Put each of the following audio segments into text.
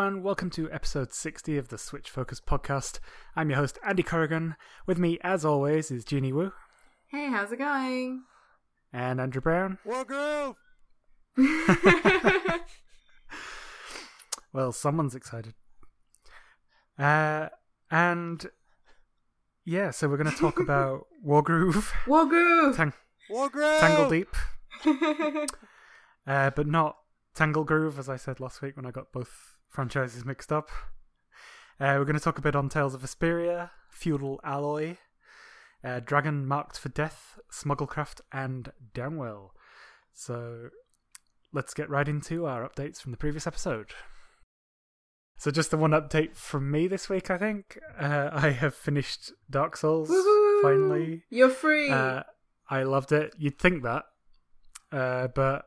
Hey everyone, welcome to episode 60 of the Switch Focus podcast. I'm your host, Andy Corrigan. With me, as always, is Jeannie Wu Hey, how's it going? and Andrew Brown. Wargroove! Well, someone's excited. Uh, and yeah, so we're going to talk about Wargroove, Wogoo! Tang- Wargroove! Tangle Deep, uh, but not Tangle Groove, as I said last week when I got both franchises mixed up. Uh, we're going to talk a bit on Tales of Vesperia, Feudal Alloy, uh, Dragon Marked for Death, Smugglecraft, and Downwell. So let's get right into our updates from the previous episode. So just the one update from me this week, I think. Uh, I have finished Dark Souls Woohoo! finally. You're free. Uh, I loved it. You'd think that, uh, but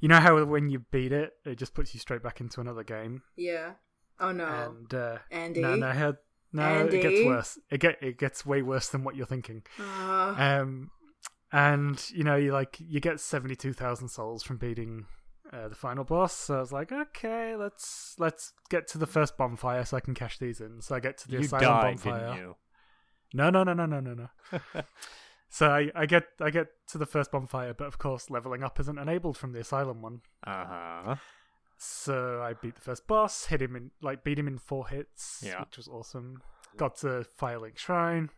you know how when you beat it, it just puts you straight back into another game. yeah. Oh no. And uh, Andy. no, no, I- no, Andy? it gets worse. It get it gets way worse than what you're thinking. Uh, Um, and you know, you like you get seventy two thousand souls from beating uh, the final boss. So I was like, okay, let's let's get to the first bonfire so I can cash these in. So I get to the You asylum died, bonfire. didn't you? No, no, no, no, no, no, no. so I, I get I get to the first bonfire, but of course leveling up isn't enabled from the asylum one. Uh-huh. So I beat the first boss, hit him in like beat him in four hits, Yeah. which was awesome. Got to Firelink Shrine,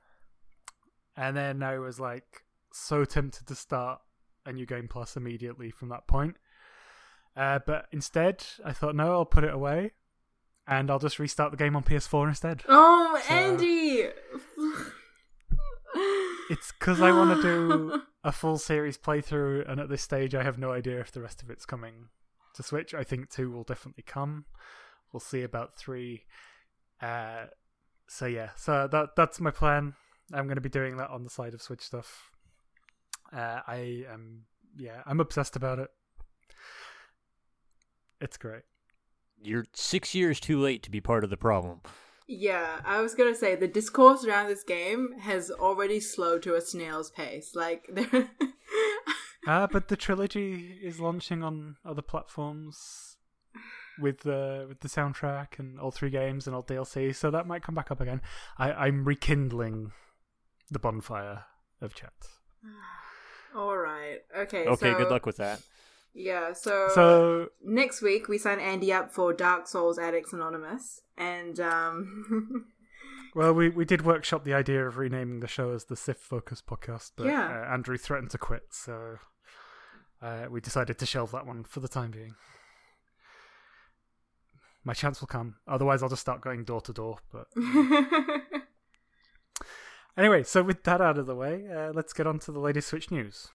and then I was like so tempted to start a new game plus immediately from that point. Uh, but instead, I thought no, I'll put it away, and I'll just restart the game on PS4 instead. oh, So- Andy! It's because I want to do a full series playthrough, and at this stage, I have no idea if the rest of it's coming to Switch. I think two will definitely come. We'll see about three. Uh, so yeah, so that that's my plan. I'm going to be doing that on the side of Switch stuff. Uh, I am, yeah, I'm obsessed about it. It's great. You're six years too late to be part of the problem. Yeah, I was gonna say the discourse around this game has already slowed to a snail's pace. Like, there. Uh, but the trilogy is launching on other platforms with the with the soundtrack and all three games and all DLC, so that might come back up again. I, I'm rekindling the bonfire of chat. All right. Okay. Okay, so, good luck with that. Yeah. So. So next week we sign Andy up for Dark Souls Addicts Anonymous, and um. well, we, we did workshop the idea of renaming the show as the Sif Focus Podcast, but Yeah. uh, Andrew threatened to quit, so uh, we decided to shelve that one for the time being. My chance will come. Otherwise, I'll just start going door to door. But Anyway, so with that out of the way, uh, let's get on to the latest Switch news.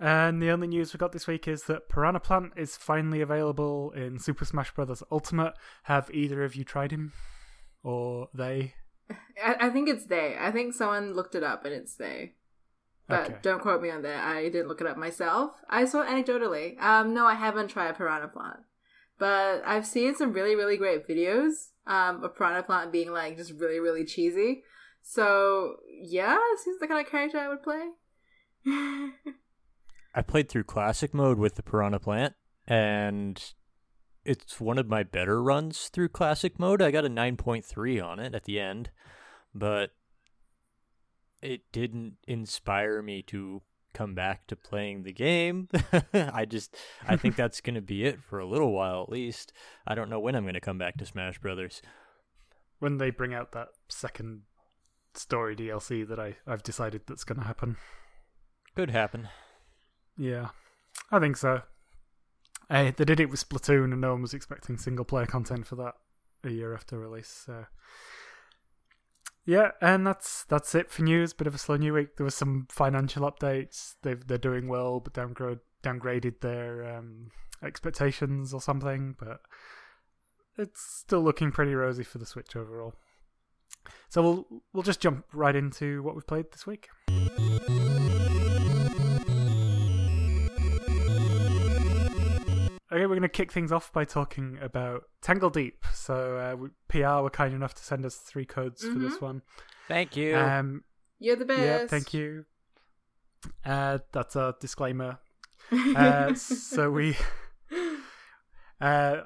And the only news we got this week is that Piranha Plant is finally available in Super Smash Bros. Ultimate. Have either of you tried him? Or they? I, I think it's they. I think someone looked it up and it's they. But Okay. don't quote me on that. I didn't look it up myself. I saw it anecdotally. Um, no, I haven't tried Piranha Plant. But I've seen some really, really great videos um, of Piranha Plant being like just really, really cheesy. So yeah, seems the kind of character I would play. I played through classic mode with the Piranha Plant, and it's one of my better runs through classic mode. I got a 9.3 on it at the end, but it didn't inspire me to come back to playing the game. I just I think that's going to be it for a little while at least. I don't know when I'm going to come back to Smash Brothers. When they bring out that second story DLC that I, I've decided that's going to happen. Could happen. Yeah, I think so. Hey, they did it with Splatoon, and no one was expecting single player content for that a year after release. So, yeah, and that's that's it for news. Bit of a slow new week. There was some financial updates. They've they're doing well, but downgrade downgraded their um, expectations or something. But it's still looking pretty rosy for the Switch overall. So we'll we'll just jump right into what we've played this week. Okay, we're going to kick things off by talking about Tangledeep. So, uh, we, PR were kind enough to send us three codes for this one. Thank you. Um, You're the best. yeah, thank you. Uh, that's a disclaimer. Uh, so we Uh,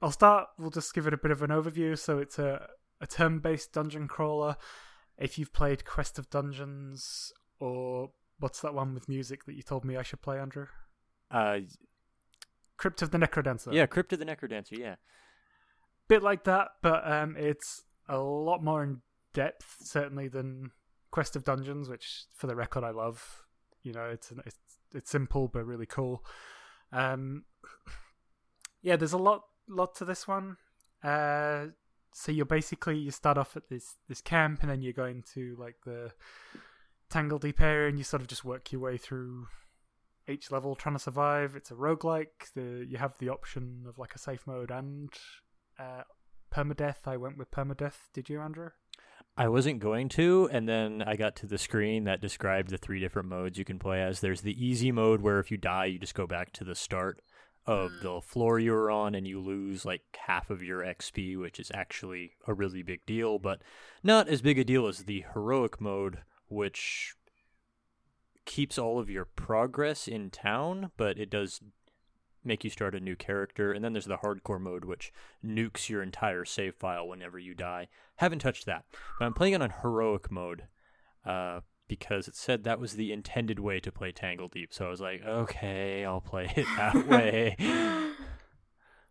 I'll start. We'll just give it a bit of an overview. So it's a a turn-based dungeon crawler. If you've played Quest of Dungeons or what's that one with music that you told me I should play, Andrew? Uh, Crypt of the Necrodancer. yeah, Crypt of the Necrodancer. Yeah. bit like that, but um, it's a lot more in depth, certainly than Quest of Dungeons, which, for the record, I love. You know, it's it's it's simple but really cool. Um, yeah, there's a lot lot to this one. Uh, so you're basically you start off at this this camp, and then you're going to like the Tangledeep area, and you sort of just work your way through each level trying to survive. It's a roguelike. The you have the option of like a safe mode and uh, permadeath. I went with permadeath. Did you, Andrew? I wasn't going to, and then I got to the screen that described the three different modes you can play as. There's the easy mode where if you die, you just go back to the start of the floor you were on and you lose like half of your XP, which is actually a really big deal, but not as big a deal as the heroic mode, which keeps all of your progress in town, but it does make you start a new character. And then there's the hardcore mode, which nukes your entire save file whenever you die. Haven't touched that, but I'm playing it on heroic mode uh, because it said that was the intended way to play Tangledeep. So I was like, okay, I'll play it that way.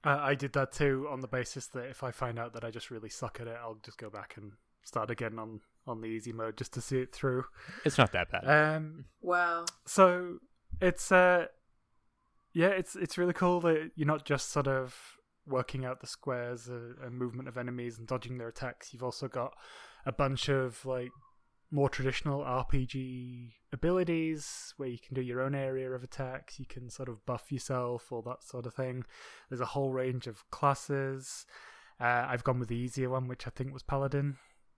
Uh, I did that too on the basis that if I find out that I just really suck at it, I'll just go back and start again on on the easy mode just to see it through. it's not that bad. Um, Wow. so it's uh, yeah, it's it's really cool that you're not just sort of working out the squares uh, and movement of enemies and dodging their attacks. You've also got a bunch of like more traditional RPG abilities where you can do your own area of attacks. You can sort of buff yourself, all that sort of thing. There's a whole range of classes. Uh, I've gone with the easier one, which I think was Paladin.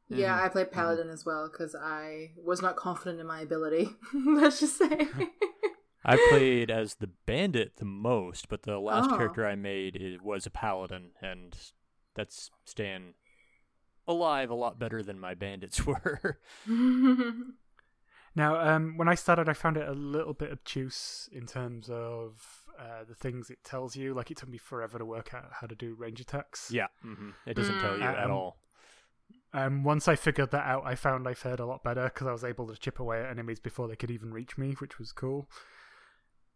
Yeah, Mhm. I played Paladin as well because I was not confident in my ability. Let's just say. I played as the bandit the most, but the last Oh. character I made it was a paladin, and that's staying alive a lot better than my bandits were. Now, um, when I started, I found it a little bit obtuse in terms of uh, the things it tells you. Like, it took me forever to work out how to do range attacks. yeah, hmm it doesn't tell you Mm. at Um, all. Um, once I figured that out, I found I fared a lot better because I was able to chip away at enemies before they could even reach me, which was cool.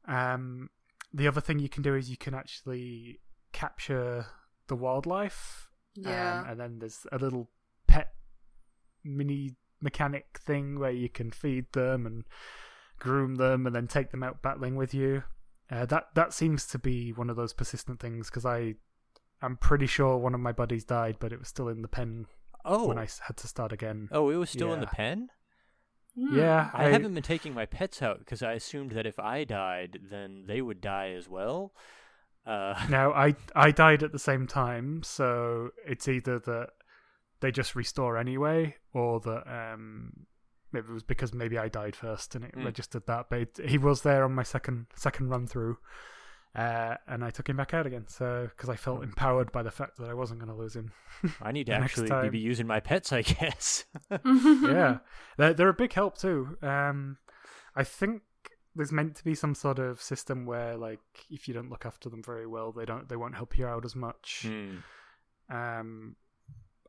Um, the other thing you can do is you can actually capture the wildlife. yeah. Um, and then there's a little pet mini mechanic thing where you can feed them and groom them and then take them out battling with you. Uh, that that seems to be one of those persistent things because I I'm pretty sure one of my buddies died, but it was still in the pen Oh, when I had to start again. oh, it was still in the pen. Hmm. Yeah, I, haven't been taking my pets out because I assumed that if I died, then they would die as well. Uh, Now I I died at the same time, so it's either that they just restore anyway, or that um maybe it was because maybe I died first and it Mm. registered that. But it, he was there on my second second run through, uh, and I took him back out again. So because I felt empowered by the fact that I wasn't going to lose him. I need to actually time- be using my pets, I guess. yeah, they're they're a big help too. Um, I think there's meant to be some sort of system where like if you don't look after them very well, they don't they won't help you out as much. Hmm. Um,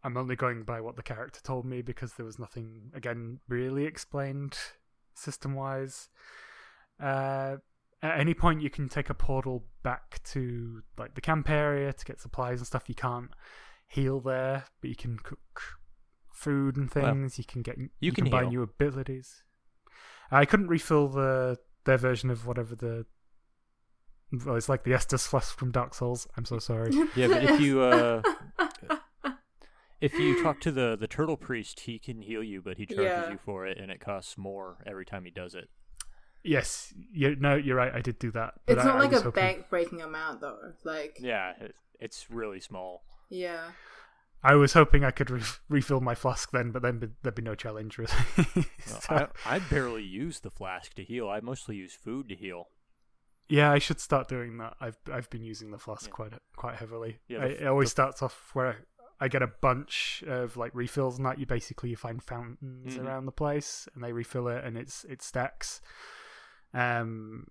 I'm only going by what the character told me because there was nothing again really explained system wise. Uh, at any point, you can take a portal back to like the camp area to get supplies and stuff. You can't heal there, but you can cook food and Well, things. you can get you, you can, can buy new abilities. I couldn't refill the their version of whatever the. Well, it's like the Estus flask from Dark Souls. I'm so sorry. Yeah, but if you uh, if you talk to the the turtle priest, he can heal you, but he charges Yeah. you for it, and it costs more every time he does it. Yes, you no, you're right. I did do that. but it's not I like was a hoping- bank breaking amount though. Like Yeah, it, it's really small. yeah. I was hoping I could re- refill my flask then, but then be- there'd be no challenge. Really. Well, So- I I barely use the flask to heal. I mostly use food to heal. yeah, I should start doing that. I've I've been using the flask Yeah. quite quite heavily. Yeah, the f- it always the- starts off where I, I get a bunch of like refills, and that you basically you find fountains Mhm. around the place, and they refill it, and it's it stacks. Um,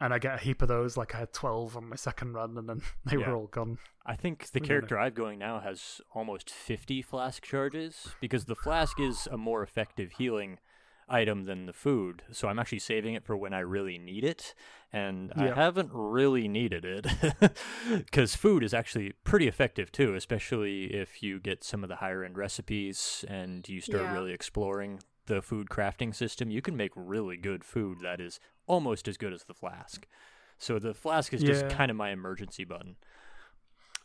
and I get a heap of those. Like I had twelve on my second run, and then they Yeah. were all gone. I think the We character I've going now has almost 50 flask charges because the flask is a more effective healing item than the food. So I'm actually saving it for when I really need it. And I haven't really needed it because food is actually pretty effective too, especially if you get some of the higher end recipes and you start Yeah. really exploring the food crafting system. You can make really good food that is almost as good as the flask. So the flask is just Yeah. kind of my emergency button.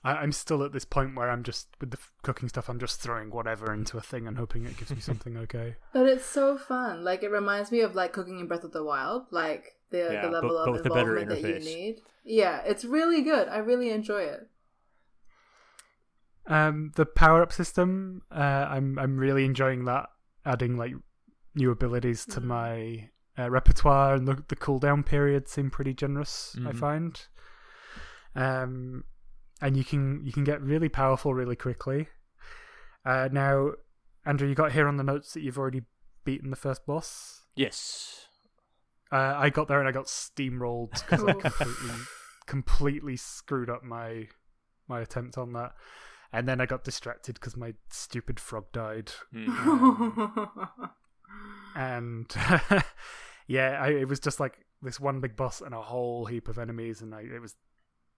I, I'm still at this point where I'm just with the f- cooking stuff. I'm just throwing whatever into a thing and hoping it gives me something okay. But it's so fun. Like it reminds me of like cooking in Breath of the Wild, like the, Yeah, the level but- of but with a better involvement that you need. Yeah, it's really good. I really enjoy it. Um, the power up system, uh, I'm I'm really enjoying that. Adding like new abilities to Mm. my uh, repertoire and the the cooldown period seem pretty generous. I Mhm. find. Um, and you can you can get really powerful really quickly. Uh, now, Andrew, you got here on the notes that you've already beaten the first boss. Yes. Uh, I got there and I got steamrolled because I completely completely screwed up my my attempt on that. And then I got distracted because my stupid frog died. Mm. And yeah, I, it was just like this one big boss and a whole heap of enemies, and I, it was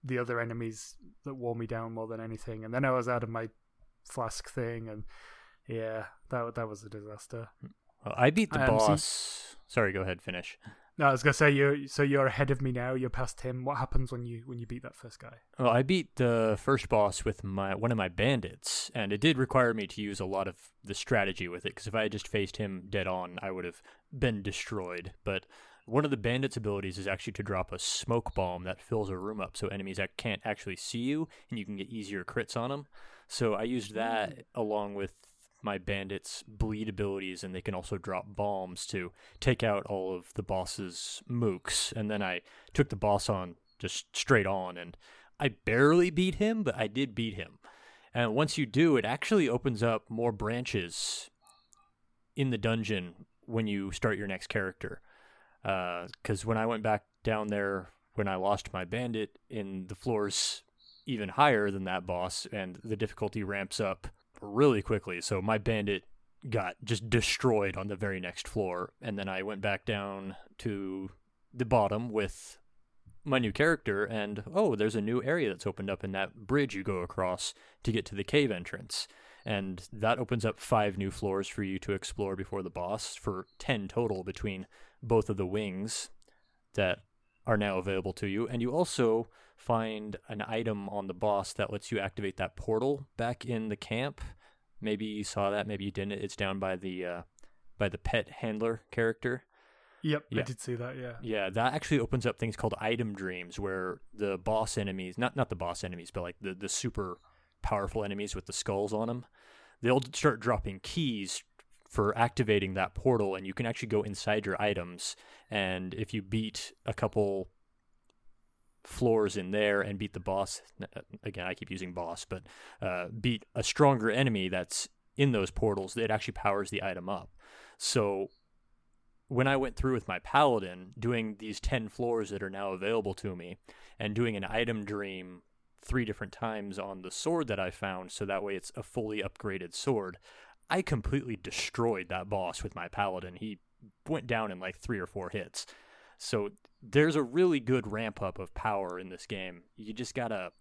the other enemies that wore me down more than anything. And then I was out of my flask thing, and yeah, that that was a disaster. Well, I beat the Um, so- boss. Sorry, go ahead. Finish. No, I was gonna say you. So you're ahead of me now. You're past him. What happens when you when you beat that first guy? Well, I beat the first boss with my one of my bandits, and it did require me to use a lot of the strategy with it. Because if I had just faced him dead on, I would have been destroyed. But one of the bandit's abilities is actually to drop a smoke bomb that fills a room up, so enemies that can't actually see you, and you can get easier crits on them. So I used that mm. along with my bandits' bleed abilities, and they can also drop bombs to take out all of the boss's mooks. And then I took the boss on just straight on, and I barely beat him, but I did beat him. And once you do, it actually opens up more branches in the dungeon when you start your next character. Uh, because when I went back down there, when I lost my bandit in the floors even higher than that boss, and the difficulty ramps up really quickly. So my bandit got just destroyed on the very next floor, and then I went back down to the bottom with my new character, and oh, there's a new area that's opened up in that bridge you go across to get to the cave entrance. And that opens up five new floors for you to explore before the boss, for 10 total between both of the wings that are now available to you. And you also find an item on the boss that lets you activate that portal back in the camp. Maybe you saw that, maybe you didn't. It's down by the uh, by the pet handler character. Yep, Yeah. I did see that. Yeah. Yeah, that actually opens up things called item dreams, where the boss enemies, not not the boss enemies, but like the the super powerful enemies with the skulls on them, they'll start dropping keys for activating that portal, and you can actually go inside your items. And if you beat a couple floors in there and beat the boss, again, I keep using boss, but uh, beat a stronger enemy that's in those portals, it actually powers the item up. So when I went through with my paladin, doing these 10 floors that are now available to me, and doing an item dream three different times on the sword that I found, so that way it's a fully upgraded sword, I completely destroyed that boss with my paladin. He went down in like three or four hits. So there's a really good ramp up of power in this game. You just gotta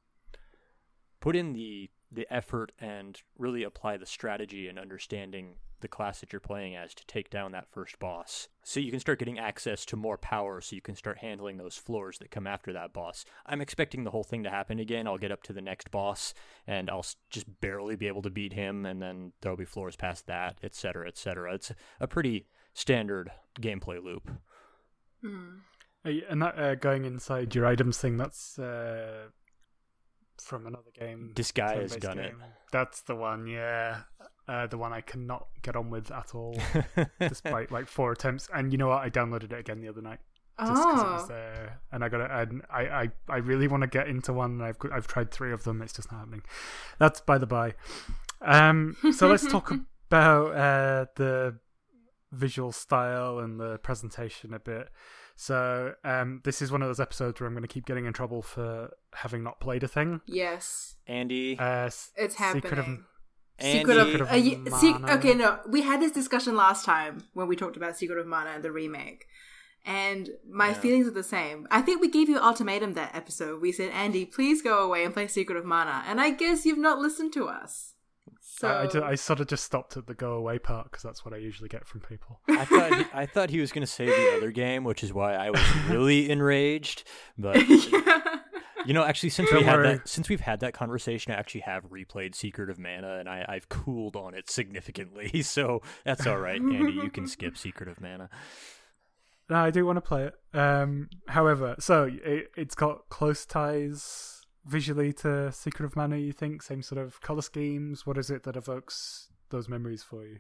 put in the the effort and really apply the strategy and understanding the class that you're playing as to take down that first boss. So you can start getting access to more power so you can start handling those floors that come after that boss. I'm expecting the whole thing to happen again. I'll get up to the next boss and I'll just barely be able to beat him and then there'll be floors past that, etc., etc. It's a pretty standard gameplay loop. Uh, And that uh, going inside your items thing, that's uh, from another game. Disgaea turn-based done game. That's the one, yeah. Uh, the one I cannot get on with at all, despite like four attempts. And you know what? I downloaded it again the other night just because it was Oh, there, and I got it. And I, I, I really want to get into one. And I've I've tried three of them. It's just not happening. That's by the by. Um, so let's talk about uh, the visual style and the presentation a bit. So um, this is one of those episodes where I'm going to keep getting in trouble for having not played a thing. Yes, Andy, Uh, s- it's Secret of- happening. Andy, Secret of, Secret of uh, ye- se- Mana. okay, no, we had this discussion last time when we talked about Secret of Mana and the remake, and my Yeah. feelings are the same. I think we gave you an ultimatum that episode. We said, Andy, please go away and play Secret of Mana, and I guess you've not listened to us. So I, I, ju- I sort of just stopped at the go away part because that's what I usually get from people. I thought he, I thought he was going to say the other game, which is why I was really enraged. But yeah. you know, actually, since we Don't had worry. that, since we've had that conversation, I actually have replayed Secret of Mana, and I, I've cooled on it significantly. So that's all right, Andy. You can skip Secret of Mana. No, I do want to play it. Um, however, so it, it's got close ties visually to Secret of Mana. You think same sort of color schemes? What is it that evokes those memories for you?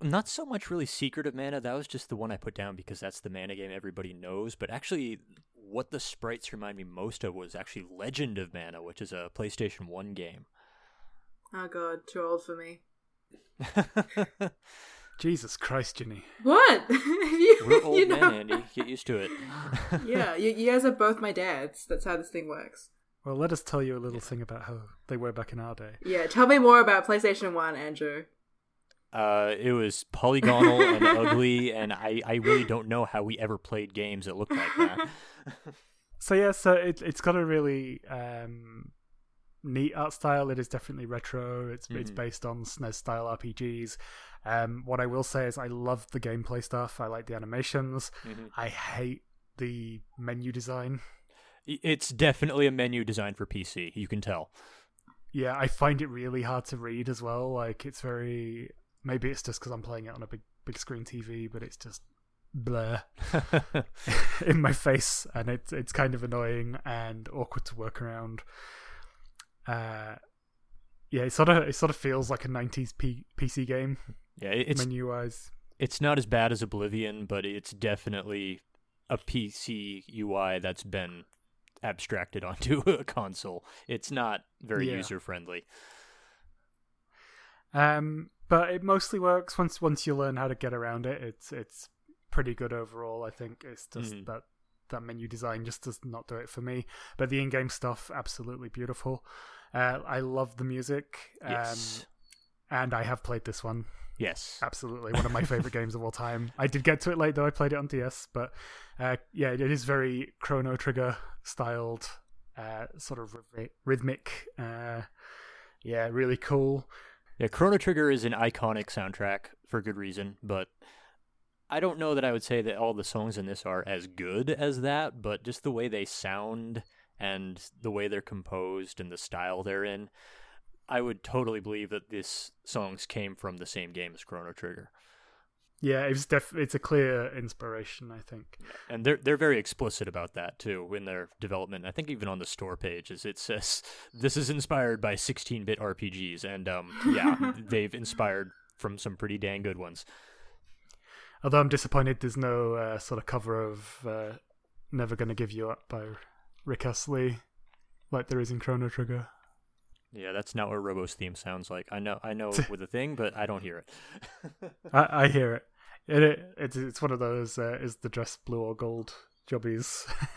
Not so much really Secret of Mana. That was just the one I put down because that's the mana game everybody knows. But actually, what the sprites remind me most of was actually Legend of Mana, which is a PlayStation One game. oh god, too old for me. Jesus Christ, Ginny. What? you, We're old you know- men, Andy. Get used to it. yeah, you, you guys are both my dads. That's how this thing works. Well, let us tell you a little thing about how they were back in our day. Yeah, tell me more about PlayStation One, Andrew. Uh, it was polygonal and ugly, and I, I really don't know how we ever played games that looked like that. So yeah, so it it's got a really um, neat art style. It is definitely retro. It's it's Mhm. based on SNES style RPGs. Um, what I will say is I love the gameplay stuff. I like the animations. Mhm. I hate the menu design. It's definitely a menu designed for PC. You can tell. Yeah, I find it really hard to read as well. Like it's very maybe it's just because I'm playing it on a big big screen TV, but it's just blur in my face, and it's it's kind of annoying and awkward to work around. Uh, yeah, it sort of it sort of feels like a '90s P- PC game yeah, it's menu wise. it's not as bad as Oblivion, but it's definitely a PC UI that's been abstracted onto a console. It's not very Yeah. user friendly. Um, but it mostly works once once you learn how to get around it. It's it's pretty good overall. I think it's just Mhm. that that menu design just does not do it for me. But the in-game stuff, absolutely beautiful. Uh, I love the music. Um, Yes. and I have played this one. Yes. Absolutely, one of my favorite games of all time. I did get to it late though. I played it on DS, but uh, yeah, it is very Chrono Trigger styled, uh, sort of rhythmic. Uh, yeah, really cool. Yeah, Chrono Trigger is an iconic soundtrack for good reason, but I don't know that I would say that all the songs in this are as good as that, but just the way they sound and the way they're composed and the style they're in, I would totally believe that these songs came from the same game as Chrono Trigger. Yeah, it's def- it's a clear inspiration, I think. And they're they're very explicit about that too in their development. I think even on the store pages it says this is inspired by 16-bit RPGs and um yeah, they've inspired from some pretty dang good ones. Although I'm disappointed there's no uh, sort of cover of uh, "Never Gonna Give You Up" by Rick Astley, like there is in Chrono Trigger. Yeah, that's not what Robo's theme sounds like. I know, I know with a thing, but I don't hear it. I, I hear it. It, it it's it's one of those uh, is the dress blue or gold jobbies.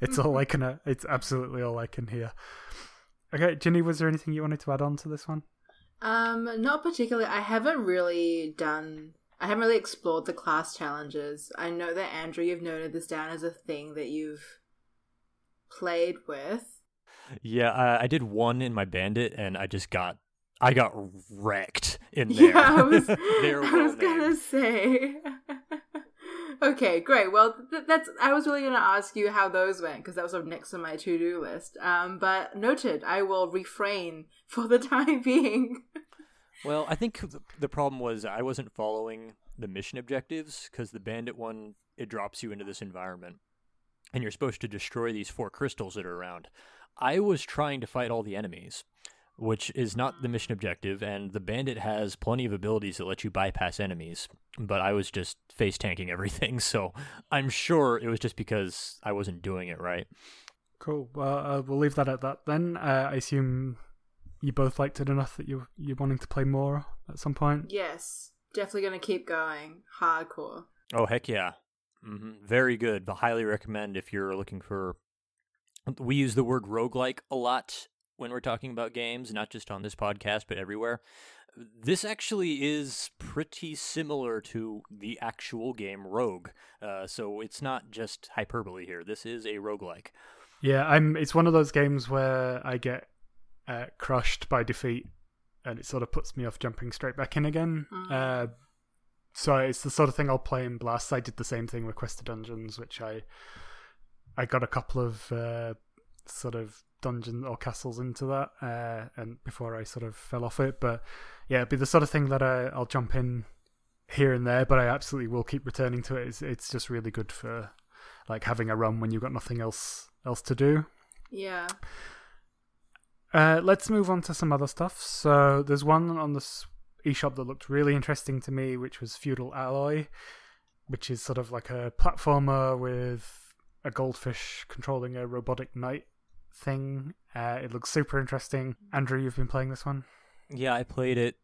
it's all I can. Uh, it's absolutely all I can hear. Okay, Ginny, was there anything you wanted to add on to this one? Um, not particularly. I haven't really done. I haven't really explored the class challenges. I know that Andrew, you've noted this down as a thing that you've played with. Yeah, uh, I did one in my bandit, and I just got, I got wrecked in there. Yeah, I was. I was gonna say. okay, great. Well, th- that's. I was really gonna ask you how those went because that was sort of next on my to-do list. Um, but noted. I will refrain for the time being. Well, I think th- the problem was I wasn't following the mission objectives because the bandit one it drops you into this environment, and you're supposed to destroy these four crystals that are around. I was trying to fight all the enemies, which is not the mission objective, and the bandit has plenty of abilities that let you bypass enemies. But I was just face tanking everything, so I'm sure it was just because I wasn't doing it right. Cool. Well, uh, we'll leave that at that then. Uh, I assume you both liked it enough that you you're wanting to play more at some point. yes, definitely gonna keep going hardcore. Oh heck yeah! Mm-hmm. Very good. But highly recommend if you're looking for. We use the word roguelike a lot when we're talking about games, not just on this podcast, but everywhere. This actually is pretty similar to the actual game Rogue. Uh, so it's not just hyperbole here. This is a roguelike. Yeah, I'm. It's one of those games where I get uh, crushed by defeat, and it sort of puts me off jumping straight back in again. Mm. Uh, so it's the sort of thing I'll play in Blast. I did the same thing with Quest of Dungeons, which I I got a couple of uh, sort of dungeon or castles into that, uh, and before I sort of fell off it. But yeah, it'd be the sort of thing that I, I'll jump in here and there, but I absolutely will keep returning to it. It's, it's just really good for like having a run when you've got nothing else else to do. Yeah. Uh, let's move on to some other stuff. So there's one on this eShop that looked really interesting to me, which was Feudal Alloy, which is sort of like a platformer with a goldfish controlling a robotic knight thing. Uh, it looks super interesting. Andrew, you've been playing this one. Yeah, I played it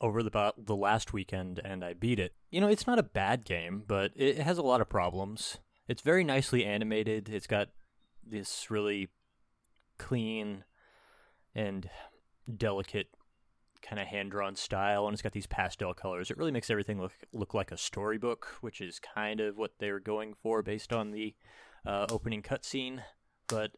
over the the last weekend and I beat it. You know, it's not a bad game, but it has a lot of problems. It's very nicely animated. It's got this really clean and delicate kind of hand drawn style, and it's got these pastel colors. It really makes everything look look like a storybook, which is kind of what they're going for based on the uh, opening cutscene. But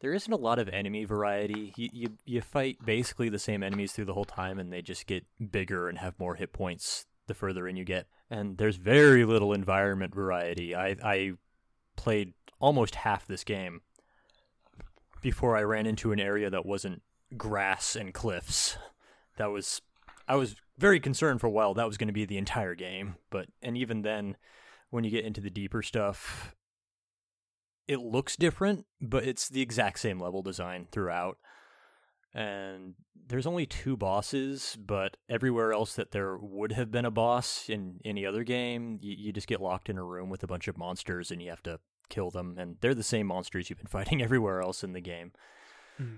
there isn't a lot of enemy variety. You, you you fight basically the same enemies through the whole time, and they just get bigger and have more hit points the further in you get. And there's very little environment variety. I I played almost half this game before I ran into an area that wasn't grass and cliffs. That was I was very concerned for a while that was going to be the entire game, but and even then when you get into the deeper stuff it looks different, but it's the exact same level design throughout. And there's only two bosses, but everywhere else that there would have been a boss in any other game, you, you just get locked in a room with a bunch of monsters and you have to kill them. And they're the same monsters you've been fighting everywhere else in the game. Mm.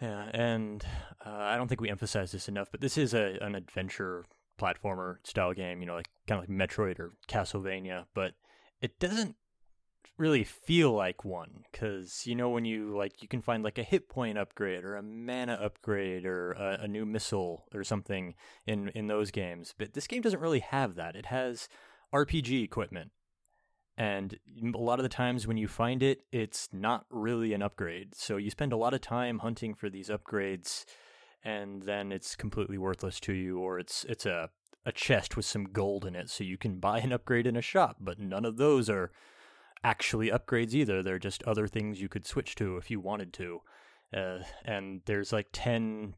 Yeah, and uh, I don't think we emphasize this enough, but this is a an adventure platformer style game, you know, like kind of like Metroid or Castlevania, but it doesn't really feel like one because you know when you like you can find like a hit point upgrade or a mana upgrade or a, a, new missile or something in in those games but this game doesn't really have that. It has rpg equipment and a lot of the times when you find it it's not really an upgrade so you spend a lot of time hunting for these upgrades and then it's completely worthless to you or it's it's a a chest with some gold in it so you can buy an upgrade in a shop but none of those are actually upgrades either. They're just other things you could switch to if you wanted to. Uh, and there's like 10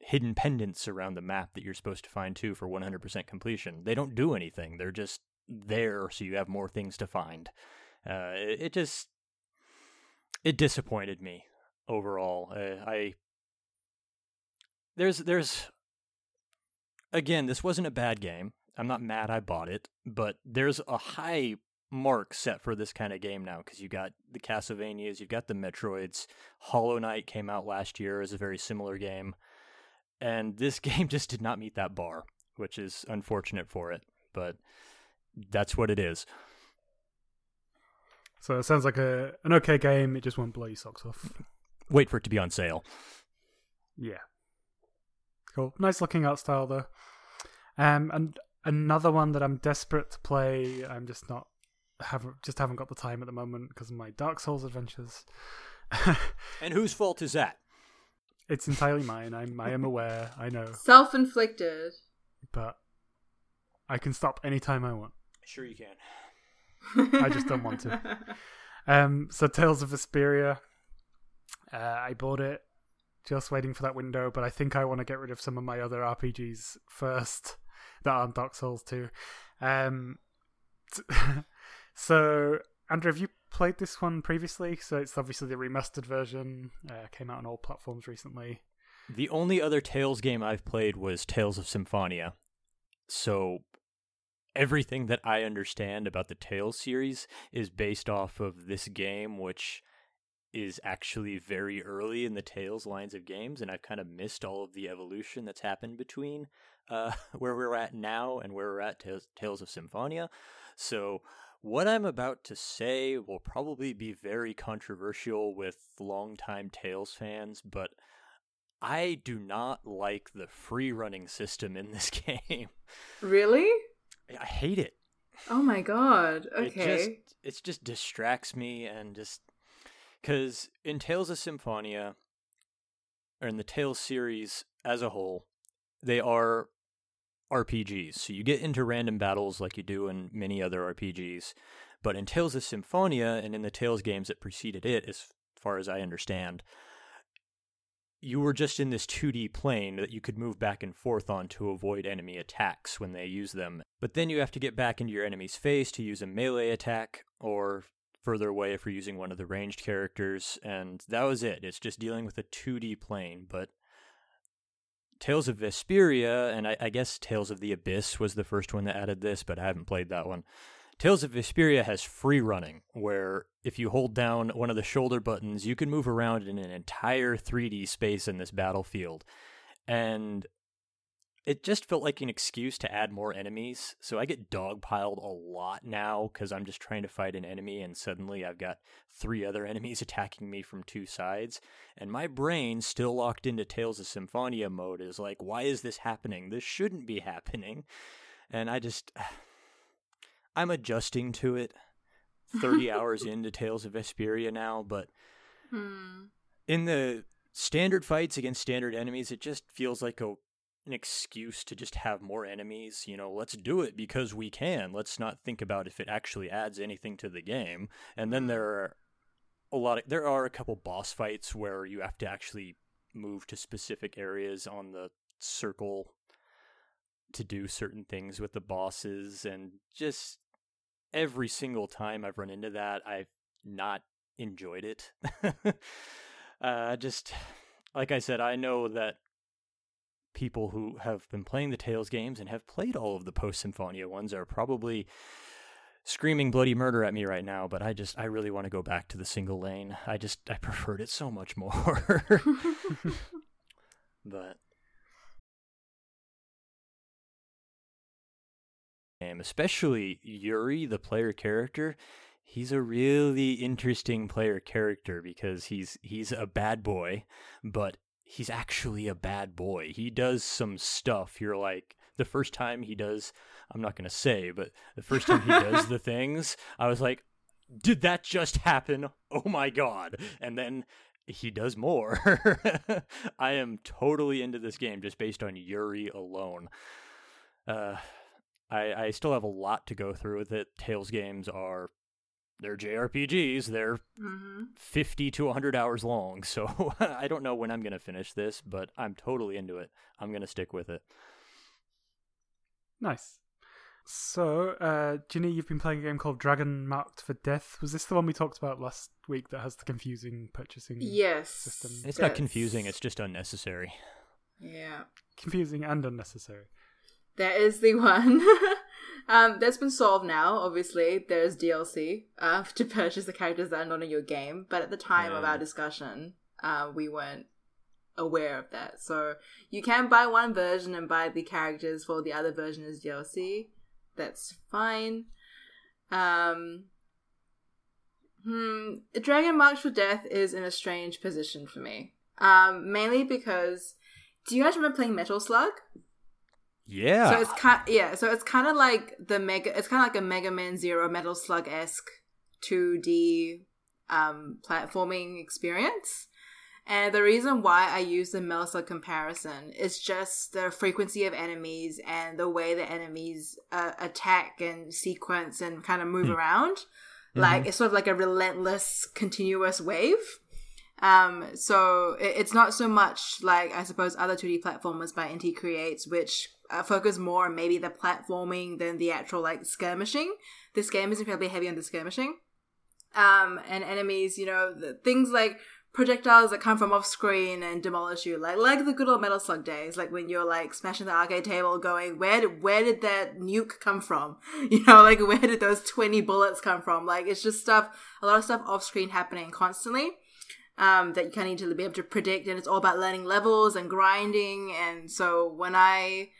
hidden pendants around the map that you're supposed to find too for 100% completion. They don't do anything, they're just there so you have more things to find. Uh, it, it, just. It disappointed me overall. Uh, I. There's. There's. Again, this wasn't a bad game. I'm not mad I bought it, but there's a high mark set for this kind of game now because you got the Castlevanias, you've got the Metroids. Hollow Knight came out last year as a very similar game, and this game just did not meet that bar, which is unfortunate for it, but that's what it is. So it sounds like a an okay game. It just won't blow your socks off. Wait for it to be on sale. Yeah. Cool. Nice looking art style though. Um, and another one that I'm desperate to play. I'm just not haven't just haven't got the time at the moment because of my Dark Souls adventures. and whose fault is that? It's entirely mine. I'm I am aware. I know. Self inflicted. But I can stop anytime I want. Sure you can. I just don't want to. Um, so Tales of Vesperia. Uh, I bought it, just waiting for that window. But I think I want to get rid of some of my other RPGs first that aren't Dark Souls too. Um, so, Andrew, have you played this one previously? So it's obviously the remastered version. Uh, came out on all platforms recently. The only other Tales game I've played was Tales of Symphonia. So everything that I understand about the Tales series is based off of this game, which is actually very early in the Tales lines of games, and I've kind of missed all of the evolution that's happened between uh, where we're at now and where we're at Tales, Tales of Symphonia. So What I'm about to say will probably be very controversial with longtime Tales fans, but I do not like the free running system in this game. Really? I hate it. Oh my god. Okay. It just it just distracts me and just because in Tales of Symphonia or in the Tales series as a whole, they are RPGs. So you get into random battles like you do in many other RPGs. But in Tales of Symphonia and in the Tales games that preceded it, as far as I understand, you were just in this 2D plane that you could move back and forth on to avoid enemy attacks when they use them. But then you have to get back into your enemy's face to use a melee attack, or further away if you're using one of the ranged characters, and that was it. It's just dealing with a 2D plane, but Tales of Vesperia, and I, I guess Tales of the Abyss was the first one that added this, but I haven't played that one. Tales of Vesperia has free running, where if you hold down one of the shoulder buttons, you can move around in an entire 3D space in this battlefield. And it just felt like an excuse to add more enemies. So I get dogpiled a lot now because I'm just trying to fight an enemy, and suddenly I've got three other enemies attacking me from two sides. And my brain, still locked into Tales of Symphonia mode, is like, why is this happening? This shouldn't be happening. And I just. I'm adjusting to it 30 hours into Tales of Vesperia now, but Hmm. in the standard fights against standard enemies, it just feels like a an excuse to just have more enemies. You know, let's do it because we can. Let's not think about if it actually adds anything to the game. And then there are a lot of there are a couple boss fights where you have to actually move to specific areas on the circle to do certain things with the bosses and just every single time I've run into that I've not enjoyed it. uh just like I said I know that people who have been playing the Tales games and have played all of the post Symphonia ones are probably screaming bloody murder at me right now, but I just I really want to go back to the single lane. I just I preferred it so much more. but game, especially Yuri, the player character, he's a really interesting player character because he's he's a bad boy, but he's actually a bad boy. He does some stuff. You're like the first time he does I'm not going to say, but the first time he does the things, I was like, did that just happen? Oh my god. And then he does more. I am totally into this game just based on Yuri alone. Uh I, I still have a lot to go through with it. Tales games are they're JRPGs. They're hmm 50 to 100 hours long. So I don't know when I'm going to finish this, but I'm totally into it. I'm going to stick with it. Nice. So, uh, Ginny, you've been playing a game called Dragon Marked for Death. Was this the one we talked about last week that has the confusing purchasing? Yes. System. It's not confusing, it's just unnecessary. Yeah. Confusing and unnecessary. That is the one. um, that's been solved now. Obviously, there's DLC uh, to purchase the characters that are not in your game. But at the time of our discussion, uh, we weren't aware of that. So you can buy one version and buy the characters for the other version as DLC. That's fine. Um, hmm, Dragon Marked for Death is in a strange position for me. Um, mainly because, do you guys remember playing Metal Slug? Yeah. So it's kind, yeah. So it's kind of like the mega. It's kind of like a Mega Man Zero Metal Slug esque two D um, platforming experience. And the reason why I use the Metal Slug comparison is just the frequency of enemies and the way the enemies uh, attack and sequence and kind of move Hmm. around. Like it's sort of like a relentless, continuous wave. Um, so it, it's not so much like I suppose other 2D platformers by Inti Creates, which uh, focus more on maybe the platforming than the actual like skirmishing. This game is incredibly heavy on the skirmishing. Um, and enemies, you know, things like projectiles that come from off screen and demolish you, like like the good old Metal Slug days, like when you're like smashing the arcade table, going where did where did that nuke come from? You know, like where did those twenty bullets come from? Like it's just stuff, a lot of stuff off screen happening constantly um, that you kind of need to be able to predict, and it's all about learning levels and grinding. And so when I,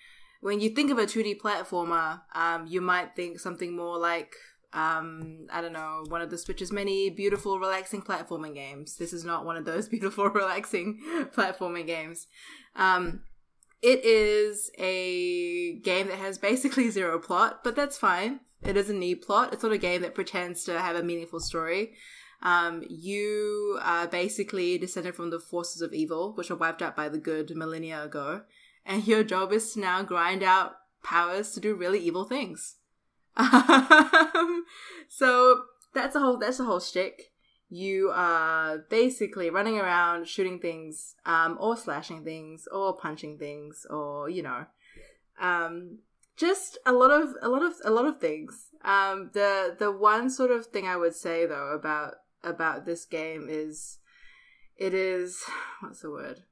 when you think of a two D platformer, um, you might think something more like um, I don't know, one of the Switch's many beautiful, relaxing platforming games. This is not one of those beautiful, relaxing platforming games. Um, it is a game that has basically zero plot, but that's fine. It is a neat plot. It's not a game that pretends to have a meaningful story. Um, you are basically descended from the forces of evil, which were wiped out by the good millennia ago, and your job is to now grind out powers to do really evil things. Um, so that's a whole that's a whole shtick. You are basically running around shooting things, um, or slashing things, or punching things, or you know, um, just a lot of a lot of a lot of things. Um, the the one sort of thing I would say though about about this game is it is what's the word?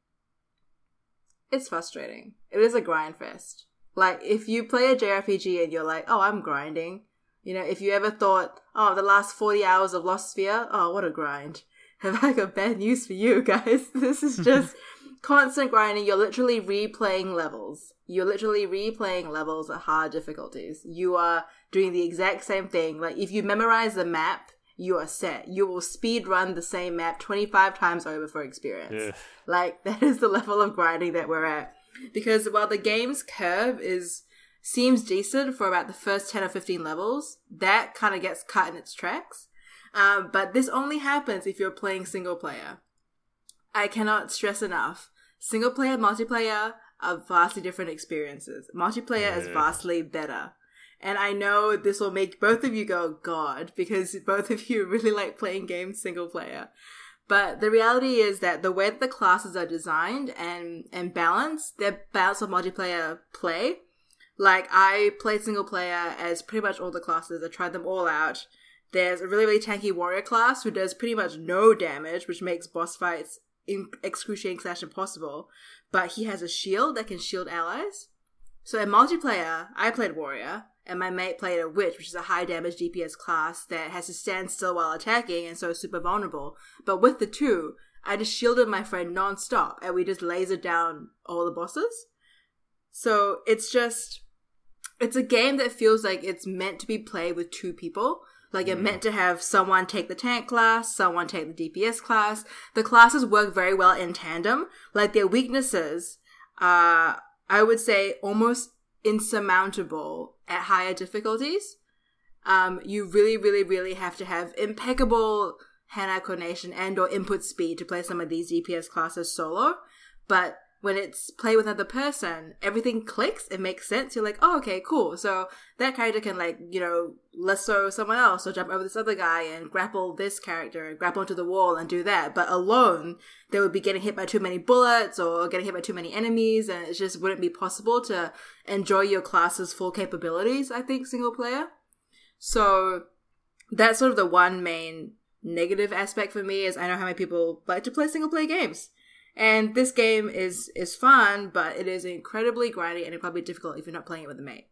It's frustrating. It is a grind fest. Like if you play a JRPG and you're like, "Oh, I'm grinding." You know, if you ever thought, "Oh, the last 40 hours of Lost Sphere, oh, what a grind." Have I got bad news for you guys? This is just constant grinding. You're literally replaying levels. You're literally replaying levels at hard difficulties. You are doing the exact same thing. Like if you memorize the map you are set. You will speed run the same map 25 times over for experience. Ugh. Like that is the level of grinding that we're at. Because while the game's curve is seems decent for about the first 10 or 15 levels, that kind of gets cut in its tracks. Um, but this only happens if you're playing single player. I cannot stress enough. Single player, multiplayer are vastly different experiences. Multiplayer is vastly better. And I know this will make both of you go, God, because both of you really like playing games single player. But the reality is that the way that the classes are designed and, and balanced, they're balanced with multiplayer play. Like, I played single player as pretty much all the classes. I tried them all out. There's a really, really tanky warrior class who does pretty much no damage, which makes boss fights in excruciating slash impossible. But he has a shield that can shield allies. So in multiplayer, I played warrior, and my mate played a witch, which is a high damage DPS class that has to stand still while attacking and so is super vulnerable. But with the two, I just shielded my friend non-stop and we just lasered down all the bosses. So it's just it's a game that feels like it's meant to be played with two people. Like it mm. meant to have someone take the tank class, someone take the DPS class. The classes work very well in tandem. Like their weaknesses are, I would say, almost insurmountable at higher difficulties. Um, you really, really, really have to have impeccable hand-eye coordination and or input speed to play some of these DPS classes solo. But when it's play with another person, everything clicks. It makes sense. You're like, oh, okay, cool. So that character can like, you know, lasso someone else or jump over this other guy and grapple this character and grapple onto the wall and do that. But alone, they would be getting hit by too many bullets or getting hit by too many enemies, and it just wouldn't be possible to enjoy your class's full capabilities. I think single player. So that's sort of the one main negative aspect for me is I know how many people like to play single player games. And this game is is fun, but it is incredibly grindy and incredibly difficult if you're not playing it with a mate.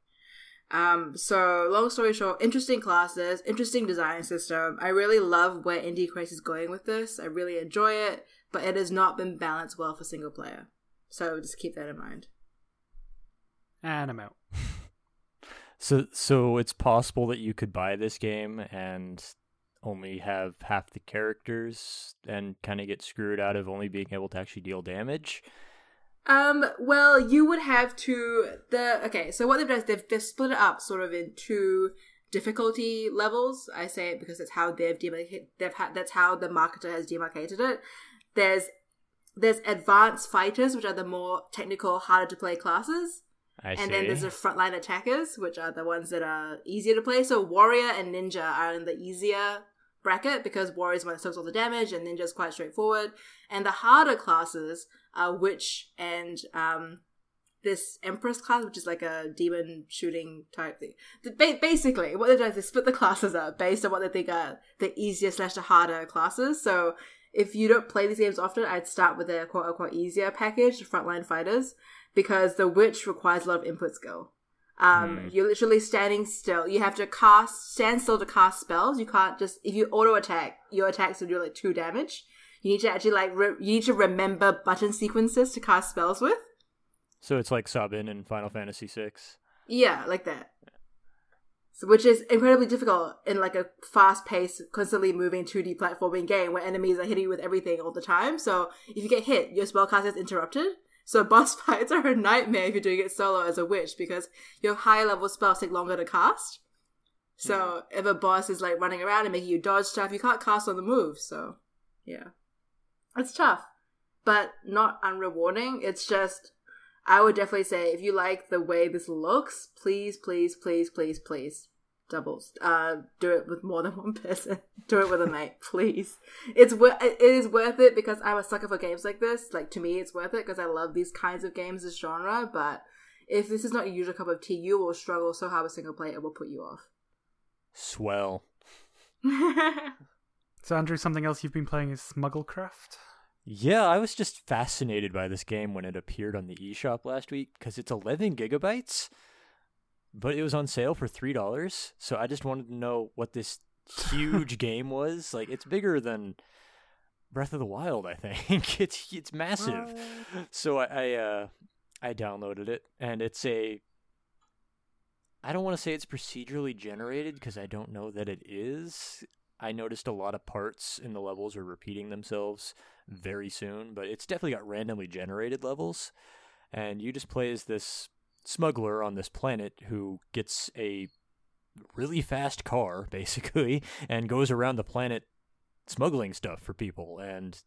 Um, so long story short, interesting classes, interesting design system. I really love where Inti Creates is going with this. I really enjoy it, but it has not been balanced well for single player. So just keep that in mind. And I'm out. So so it's possible that you could buy this game and only have half the characters and kind of get screwed out of only being able to actually deal damage. Um, well, you would have to the okay. So what they've done is they've they've split it up sort of in two difficulty levels. I say it because that's how they've demarcated. They've had that's how the marketer has demarcated it. There's there's advanced fighters, which are the more technical, harder to play classes, I and see. then there's the frontline attackers, which are the ones that are easier to play. So warrior and ninja are in the easier bracket because warrior's one that soaks all the damage, and ninja's quite straightforward. And the harder classes are witch and um this empress class, which is like a demon shooting type thing. Ba- basically, what they do is they split the classes up based on what they think are the easier slash the harder classes. So if you don't play these games often, I'd start with the quote unquote easier package, frontline fighters, because the witch requires a lot of input skill. Um, Hmm. You're literally standing still. You have to cast, stand still to cast spells. You can't just, if you auto attack, your attacks will do like two damage. You need to actually like, re- you need to remember button sequences to cast spells with. So it's like Sabin in Final Fantasy VI. Yeah, like that. So, which is incredibly difficult in like a fast-paced, constantly moving 2D platforming game where enemies are hitting you with everything all the time. So if you get hit, your spellcast is interrupted. So boss fights are a nightmare if you're doing it solo as a witch because your higher level spells take longer to cast. So if a boss is like running around and making you dodge stuff, you can't cast on the move. So yeah, it's tough, but not unrewarding. It's just I would definitely say if you like the way this looks, please, please, please, please, please, doubles. Uh, do it with more than one person. do it with a mate, please. It's wor- it is worth it because I'm a sucker for games like this. Like to me, it's worth it because I love these kinds of games, this genre. But if this is not your usual cup of tea, you will struggle so hard with single player, it will put you off. Swell. So, Andrew, something else you've been playing is Smugglecraft. Yeah, I was just fascinated by this game when it appeared on the eShop last week because it's 11 gigabytes, but it was on sale for $3. So I just wanted to know what this huge game was. Like, it's bigger than Breath of the Wild, I think. it's it's massive. So I I, uh, I downloaded it, and it's a. I don't want to say it's procedurally generated because I don't know that it is. I noticed a lot of parts in the levels are repeating themselves very soon, but it's definitely got randomly generated levels. And you just play as this smuggler on this planet who gets a really fast car, basically, and goes around the planet smuggling stuff for people. And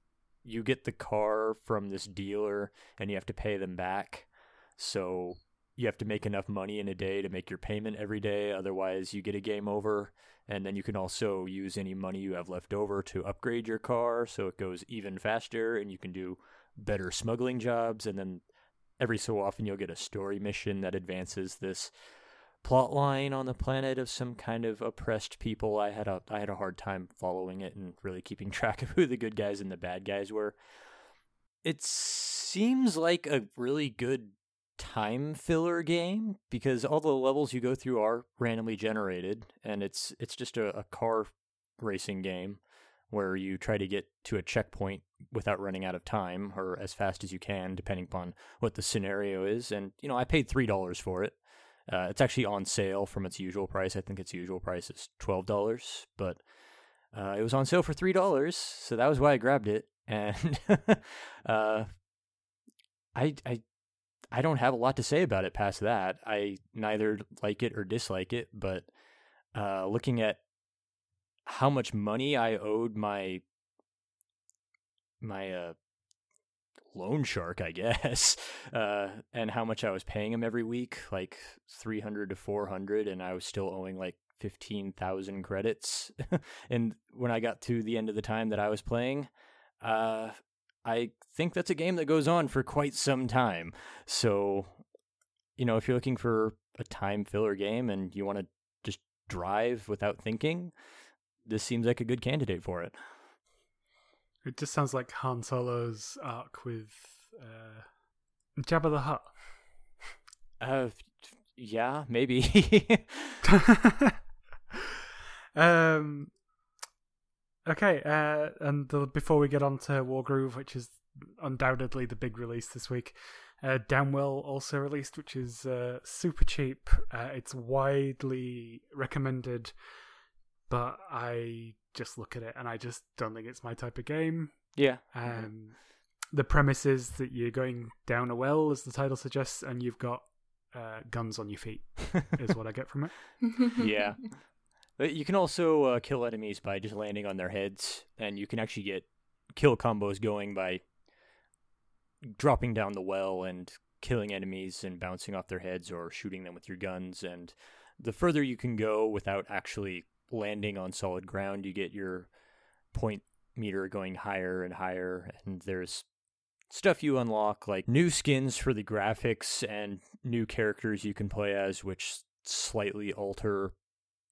you get the car from this dealer and you have to pay them back. So you have to make enough money in a day to make your payment every day. Otherwise, you get a game over. And then you can also use any money you have left over to upgrade your car so it goes even faster and you can do better smuggling jobs. And then every so often, you'll get a story mission that advances this plot line on the planet of some kind of oppressed people. I had a I had a hard time following it and really keeping track of who the good guys and the bad guys were. It seems like a really good time filler game because all the levels you go through are randomly generated and it's it's just a, a car racing game where you try to get to a checkpoint without running out of time or as fast as you can depending upon what the scenario is. And you know i paid three dollars for it. Uh, it's actually on sale from its usual price. I think its usual price is twelve dollars but uh, it was on sale for three dollars so that was why i grabbed it. And uh, I, I I don't have a lot to say about it past that. I neither like it or dislike it, but uh, looking at how much money I owed my my uh, loan shark, I guess, uh, and how much I was paying him every week, like three hundred to four hundred, and I was still owing like fifteen thousand credits. and when I got to the end of the time that I was playing, uh, I think that's a game that goes on for quite some time. So, you know, if you're looking for a time filler game and you want to just drive without thinking, this seems like a good candidate for it. It just sounds like Han Solo's arc with uh, Jabba the Hutt. Uh, yeah, maybe. um, Okay, uh, and the, before we get on to Wargroove, which is undoubtedly the big release this week, uh, Downwell also released, which is uh, super cheap. Uh, it's widely recommended, but I just look at it and I just don't think it's my type of game. Yeah. Um, the premise is that you're going down a well, as the title suggests, and you've got uh, guns on your feet, is what I get from it. yeah. You can also uh, kill enemies by just landing on their heads, and you can actually get kill combos going by dropping down the well and killing enemies and bouncing off their heads or shooting them with your guns. And the further you can go without actually landing on solid ground, you get your point meter going higher and higher. And there's stuff you unlock like new skins for the graphics and new characters you can play as, which slightly alter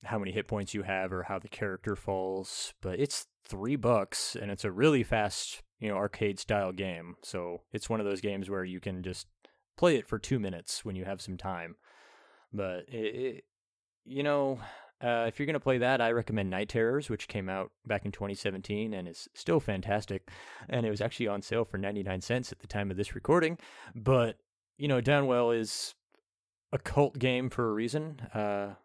how many hit points you have or how the character falls, but it's three bucks and it's a really fast, you know, arcade style game. So it's one of those games where you can just play it for two minutes when you have some time. But it, it you know, uh, if you're gonna play that, I recommend Night Terrors, which came out back in 2017 and is still fantastic. And it was actually on sale for 99 cents at the time of this recording. But you know, Downwell is a cult game for a reason. Uh,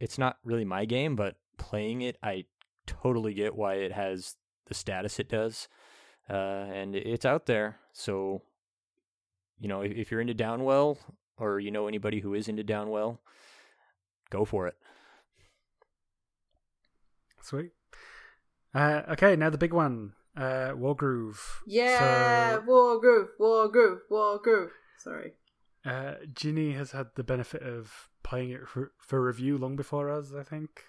it's not really my game, but playing it, I totally get why it has the status it does, uh, and it's out there. So, you know, if, if you're into Downwell or you know anybody who is into Downwell, go for it. Sweet. Uh, okay, now the big one, uh, Wargroove. Yeah, So- Wargroove, War Groove, Wargroove. Sorry. Uh, Ginny has had the benefit of playing it for, for review long before us, I think.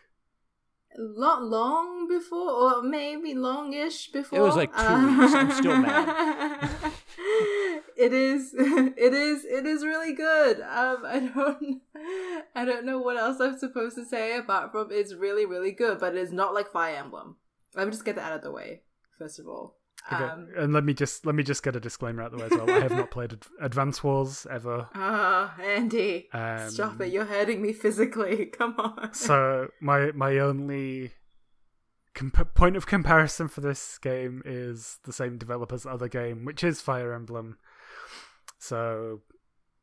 Not long before, or maybe longish before. It was like two weeks. I'm still mad. it is, it is, it is really good. Um, I don't, I don't know what else I'm supposed to say apart from it's really, really good. But it's not like Fire Emblem. Let me just get that out of the way first of all. Okay, Um, and let me just let me just get a disclaimer out of the way as well. I have not played Ad- Advance Wars ever. Ah, Andy, Um, stop it! You're hurting me physically. Come on. So my my only comp- point of comparison for this game is the same developer's other game, which is Fire Emblem. So,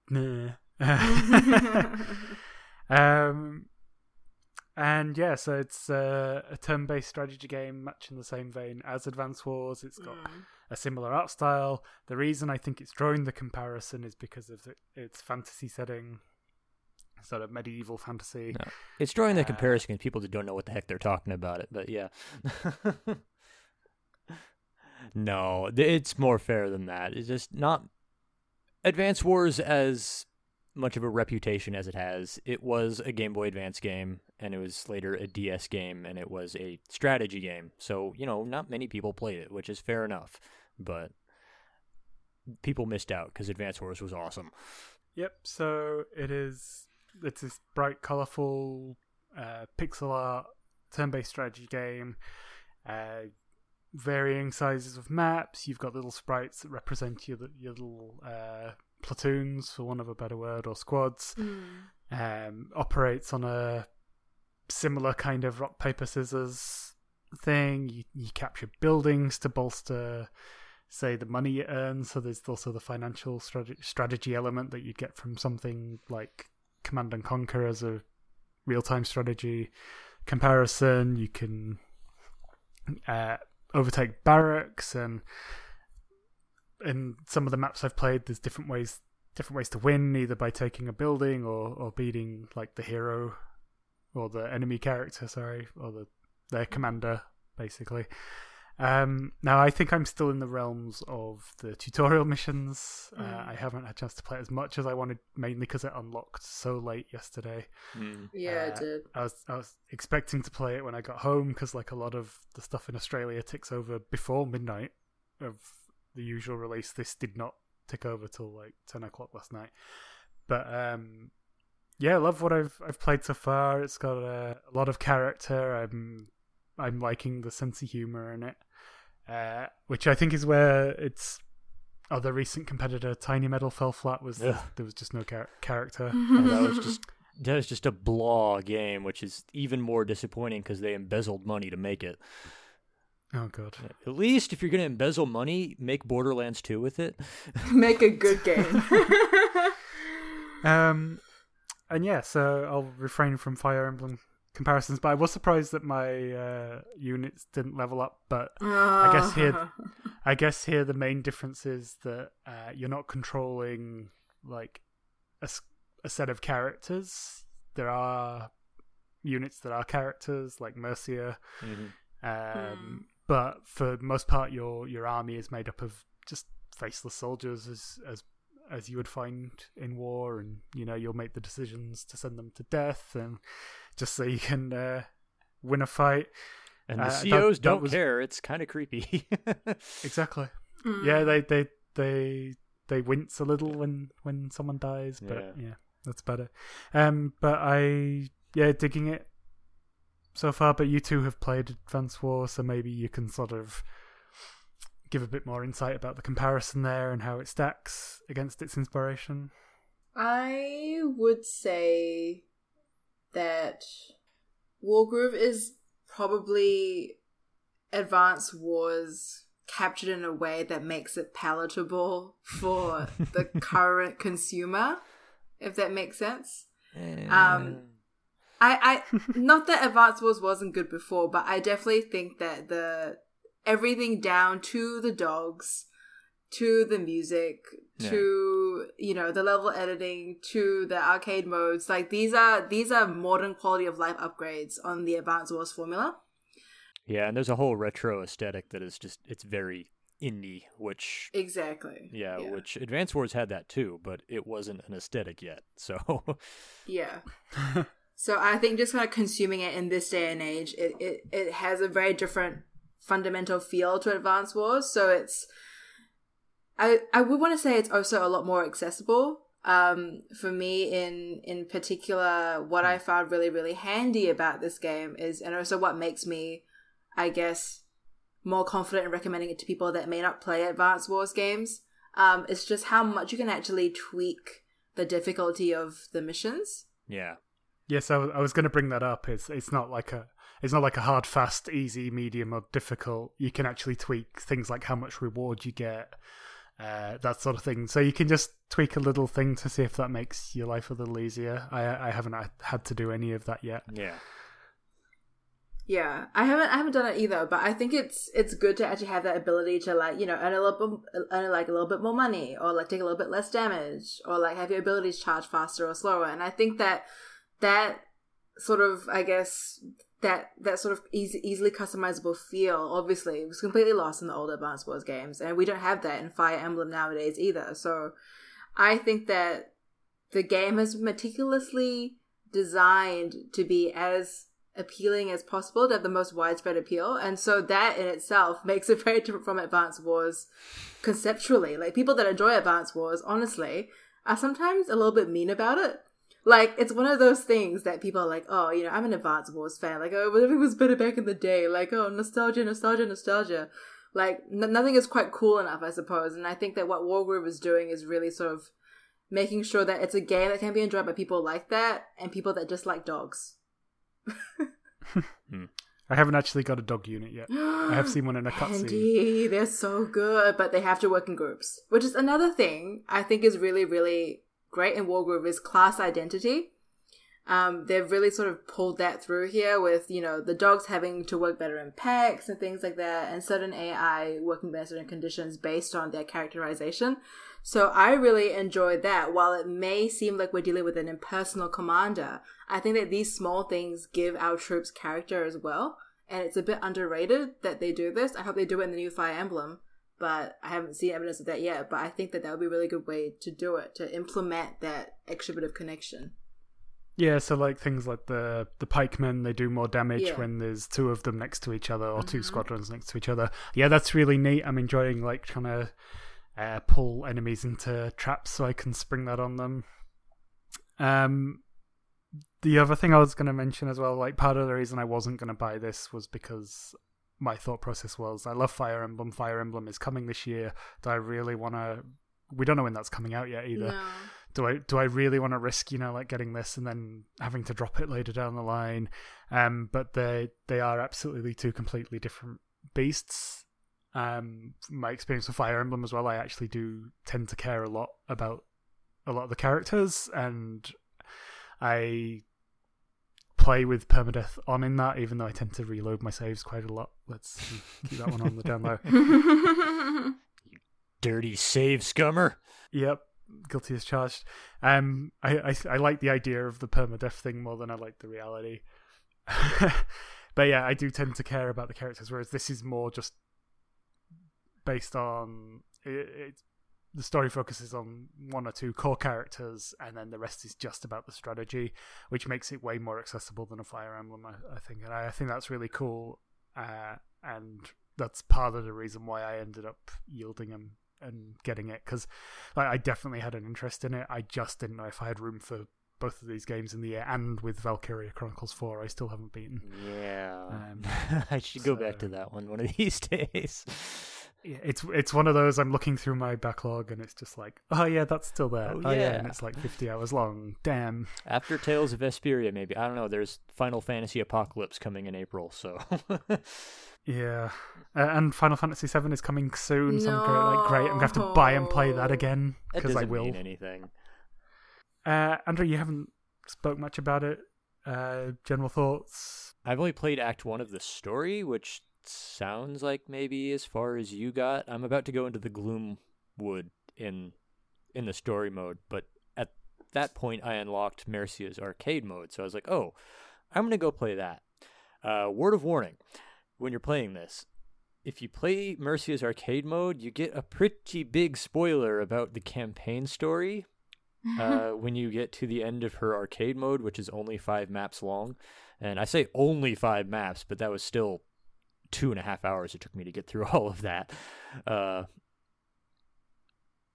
nah. um, and yeah, so it's uh, a turn-based strategy game, much in the same vein as Advance Wars. It's got Mm. a similar art style. The reason I think it's drawing the comparison is because of it, its fantasy setting, sort of medieval fantasy. No. It's drawing the Uh, comparison because people that don't know what the heck they're talking about it. But yeah. no, it's more fair than that. It's just not Advance Wars as much of a reputation as it has. It was a Game Boy Advance game, and it was later a DS game, and it was a strategy game. So you know, not many people played it, which is fair enough. But people missed out because Advance Wars was awesome. Yep. So it is. It's this bright, colourful, uh, pixel art, turn-based strategy game. Uh, varying sizes of maps. You've got little sprites that represent your your little uh, platoons, for want of a better word, or squads. Mm. Um, operates on a similar kind of rock paper scissors thing. You you capture buildings to bolster say the money you earn. So there's also the financial strategy, strategy element that you'd get from something like Command and Conquer as a real time strategy comparison. You can uh, overtake barracks and in some of the maps I've played, there's different ways different ways to win, either by taking a building or, or beating like the hero or the enemy character, sorry, or the their commander, basically. Um, now, I think I'm still in the realms of the tutorial missions. Uh, Mm. I haven't had a chance to play as much as I wanted, mainly because it unlocked so late yesterday. Yeah, Uh, it did. I was I was expecting to play it when I got home because like a lot of the stuff in Australia ticks over before midnight of the usual release. This did not tick over till like ten o'clock last night. But um, yeah, I love what I've I've played so far. It's got a, a lot of character. I'm I'm liking the sense of humor in it, uh, which I think is where its other recent competitor, Tiny Metal, fell flat. Was Ugh. there was just no char- character. Oh, that was just that was just a blah game, which is even more disappointing because they embezzled money to make it. Oh god. At least if you're gonna embezzle money, make Borderlands 2 with it. Make a good game. Um, and yeah, so I'll refrain from Fire Emblem comparisons, but I was surprised that my uh, units didn't level up. But I guess here- I guess here the main difference is that uh, you're not controlling like a set of characters. There are units that are characters, like Mercia, um, Hmm. but for the most part, your your army is made up of just faceless soldiers, as as as you would find in war, and you know you'll make the decisions to send them to death, and just so you can uh, win a fight. And the Uh, that- that don't was- care. It's kind of creepy. Exactly. Mm. Yeah, they they they they wince a little when when someone dies, but Yeah. yeah, that's better. Um, but I yeah digging it so far. But you two have played Advance War, so maybe you can sort of give a bit more insight about the comparison there and how it stacks against its inspiration. I would say that Wargroove is probably Advance Wars captured in a way that makes it palatable for the current consumer, if that makes sense. Um, I, I not that Advance Wars wasn't good before, but I definitely think that the everything down to the dogs, to the music, to you know the level editing, to the arcade modes, like these are these are modern quality of life upgrades on the Advance Wars formula. Yeah, and there's a whole retro aesthetic that is just it's very indie, which exactly yeah, yeah, which Advance Wars had that too, but it wasn't an aesthetic yet. So yeah. so I think just kind of consuming it in this day and age, it, it it has a very different fundamental feel to Advance Wars. So it's I I would want to say it's also a lot more accessible. Um, for me, in in particular, what I found really really handy about this game is, and also what makes me, I guess, more confident in recommending it to people that may not play Advance Wars games. Um, it's just how much you can actually tweak the difficulty of the missions. Yeah. Yes, I was, I was going to bring that up. It's it's not like a it's not like a hard, fast, easy, medium, or difficult. You can actually tweak things like how much reward you get, uh, that sort of thing. So you can just tweak a little thing to see if that makes your life a little easier. I I haven't had to do any of that yet. Yeah. Yeah, I haven't I haven't done it either, but I think it's it's good to actually have that ability to like you know earn a little bit earn like a little bit more money or like take a little bit less damage or like have your abilities charge faster or slower. And I think that that sort of I guess that that sort of easy, easily customizable feel obviously was completely lost in the old Advance Wars games, and we don't have that in Fire Emblem nowadays either. So I think that the game has meticulously designed to be as appealing as possible to have the most widespread appeal. And so that in itself makes it very different from Advance Wars conceptually. Like people that enjoy Advance Wars, honestly, are sometimes a little bit mean about it. Like it's one of those things that people are like, oh, you know, I'm an Advance Wars fan. Like, oh, whatever was better back in the day. Like, oh, nostalgia, nostalgia, nostalgia. Like n- nothing is quite cool enough, I suppose. And I think that what Wargroove is doing is really sort of making sure that it's a game that can be enjoyed by people like that and people that just like dogs. Hmm. I haven't actually got a dog unit yet. I have seen one in a cutscene. They're so good, but they have to work in groups, which is another thing I think is really, really great in Wargroove is class identity. Um, they've really sort of pulled that through here with, you know, the dogs having to work better in packs and things like that, and certain AI working better in conditions based on their characterization. So I really enjoyed that. While it may seem like we're dealing with an impersonal commander, I think that these small things give our troops character as well. And it's a bit underrated that they do this. I hope they do it in the new Fire Emblem, but I haven't seen evidence of that yet. But I think that that would be a really good way to do it, to implement that extra bit of connection. Yeah, so like things like the the pikemen, they do more damage yeah. when there's two of them next to each other or mm-hmm. two squadrons next to each other. Yeah, that's really neat. I'm enjoying like trying to uh, pull enemies into traps so I can spring that on them. Um, the other thing I was going to mention as well, like part of the reason I wasn't going to buy this was because my thought process was I love Fire Emblem. Fire Emblem is coming this year. Do I really want to? We don't know when that's coming out yet either. No. Do I do I really want to risk you know like getting this and then having to drop it later down the line? Um, but they they are absolutely two completely different beasts um, my experience with Fire Emblem as well, I actually do tend to care a lot about a lot of the characters, and I play with permadeath on in that, even though I tend to reload my saves quite a lot. Let's keep that one on the down low. dirty save scummer. Yep, guilty as charged. Um, I, I I like the idea of the permadeath thing more than I like the reality. but yeah, I do tend to care about the characters, whereas this is more just based on it, it, the story focuses on one or two core characters, and then the rest is just about the strategy, which makes it way more accessible than a Fire Emblem, I, I think. And I, I, think that's really cool, uh, and that's part of the reason why I ended up yielding and, and getting it because like, I definitely had an interest in it. I just didn't know if I had room for both of these games in the year, and with Valkyria Chronicles Four, I still haven't beaten. Yeah, um, I should so... go back to that one one of these days it's it's one of those I'm looking through my backlog and it's just like, oh yeah, that's still there. Oh, oh yeah. yeah. and it's like 50 hours long. Damn. After Tales of Vesperia, maybe I don't know. There's Final Fantasy Apocalypse coming in April, so. yeah, uh, and Final Fantasy VII is coming soon. No. So I'm great, like great. I'm gonna have to buy and play that again because I will. Mean anything. Uh, Andrew, you haven't spoke much about it Uh, general thoughts. I've only played Act One of the story, which sounds like maybe as far as you got. I'm about to go into the gloom wood in in the story mode, but at that point I unlocked Mercia's arcade mode, so I was like, oh, I'm gonna go play that. Uh, word of warning: when you're playing this, if you play Mercia's arcade mode, you get a pretty big spoiler about the campaign story uh, when you get to the end of her arcade mode, which is only five maps long. And I say only five maps, but that was still two and a half hours it took me to get through all of that. Uh,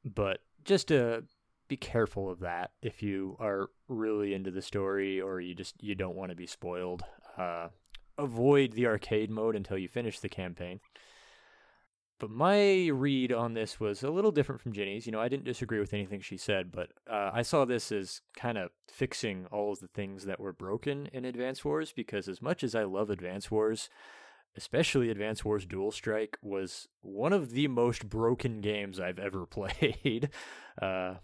but just to be careful of that if you are really into the story or you just you don't want to be spoiled. Uh, avoid the arcade mode until you finish the campaign. But my read on this was a little different from Ginny's. You know, I didn't disagree with anything she said, but uh, I saw this as kind of fixing all of the things that were broken in Advance Wars because, as much as I love Advance Wars, especially Advance Wars Dual Strike, was one of the most broken games I've ever played. Uh,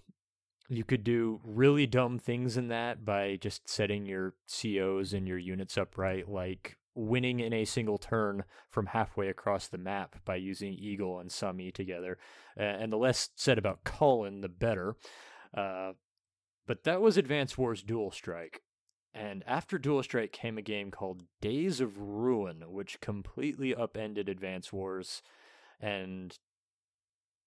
you could do really dumb things in that by just setting your COs and your units up right, like winning in a single turn from halfway across the map by using Eagle and Sami together. Uh, and the less said about Colin, the better. Uh, but that was Advance Wars Dual Strike. And after Dual Strike came a game called Days of Ruin, which completely upended Advance Wars. And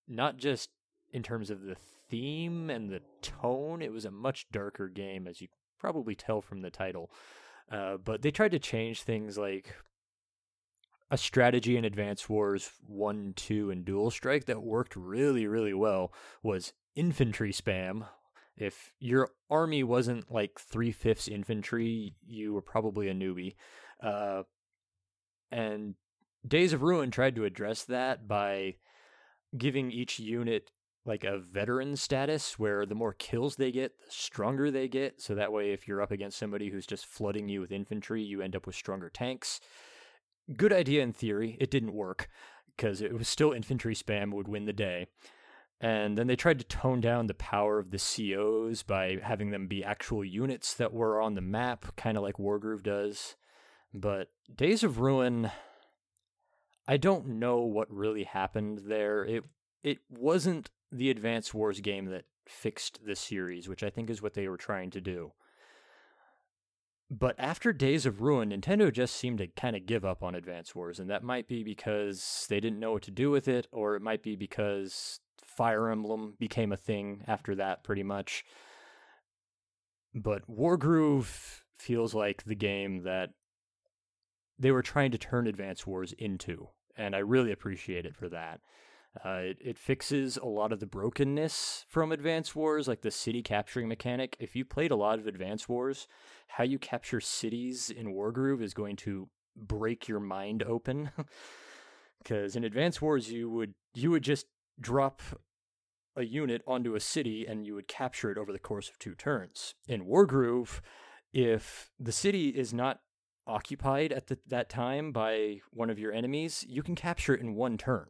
not just in terms of the theme and the tone, it was a much darker game, as you probably tell from the title. Uh, but they tried to change things like a strategy in Advance Wars 1, 2, and Dual Strike that worked really, really well was infantry spam. If your army wasn't like three fifths infantry, you were probably a newbie. Uh, and Days of Ruin tried to address that by giving each unit like a veteran status where the more kills they get, the stronger they get. So that way, if you're up against somebody who's just flooding you with infantry, you end up with stronger tanks. Good idea in theory. It didn't work because it was still infantry spam would win the day. And then they tried to tone down the power of the COs by having them be actual units that were on the map, kind of like Wargroove does. But Days of Ruin, I don't know what really happened there. It it wasn't the Advance Wars game that fixed the series, which I think is what they were trying to do. But after Days of Ruin, Nintendo just seemed to kind of give up on Advance Wars, and that might be because they didn't know what to do with it, or it might be because Fire Emblem became a thing after that, pretty much. But Wargroove feels like the game that they were trying to turn Advance Wars into, and I really appreciate it for that. Uh, it, it fixes a lot of the brokenness from Advance Wars, like the city capturing mechanic. If you played a lot of Advance Wars, how you capture cities in Wargroove is going to break your mind open. Because in Advance Wars, you would you would just drop a unit onto a city and you would capture it over the course of two turns. In Wargroove, if the city is not occupied at the, that time by one of your enemies, you can capture it in one turn.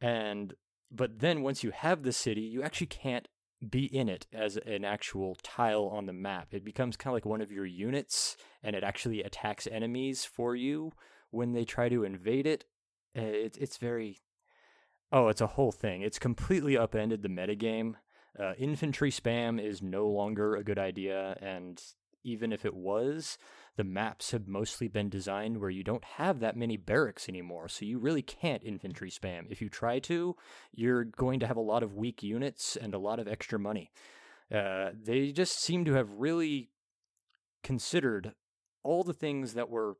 And but then once you have the city, you actually can't be in it as an actual tile on the map. It becomes kind of like one of your units and it actually attacks enemies for you when they try to invade it. Uh, it it's very Oh, it's a whole thing. It's completely upended the metagame. Uh, infantry spam is no longer a good idea, and even if it was, the maps have mostly been designed where you don't have that many barracks anymore, so you really can't infantry spam. If you try to, you're going to have a lot of weak units and a lot of extra money. Uh, they just seem to have really considered all the things that were,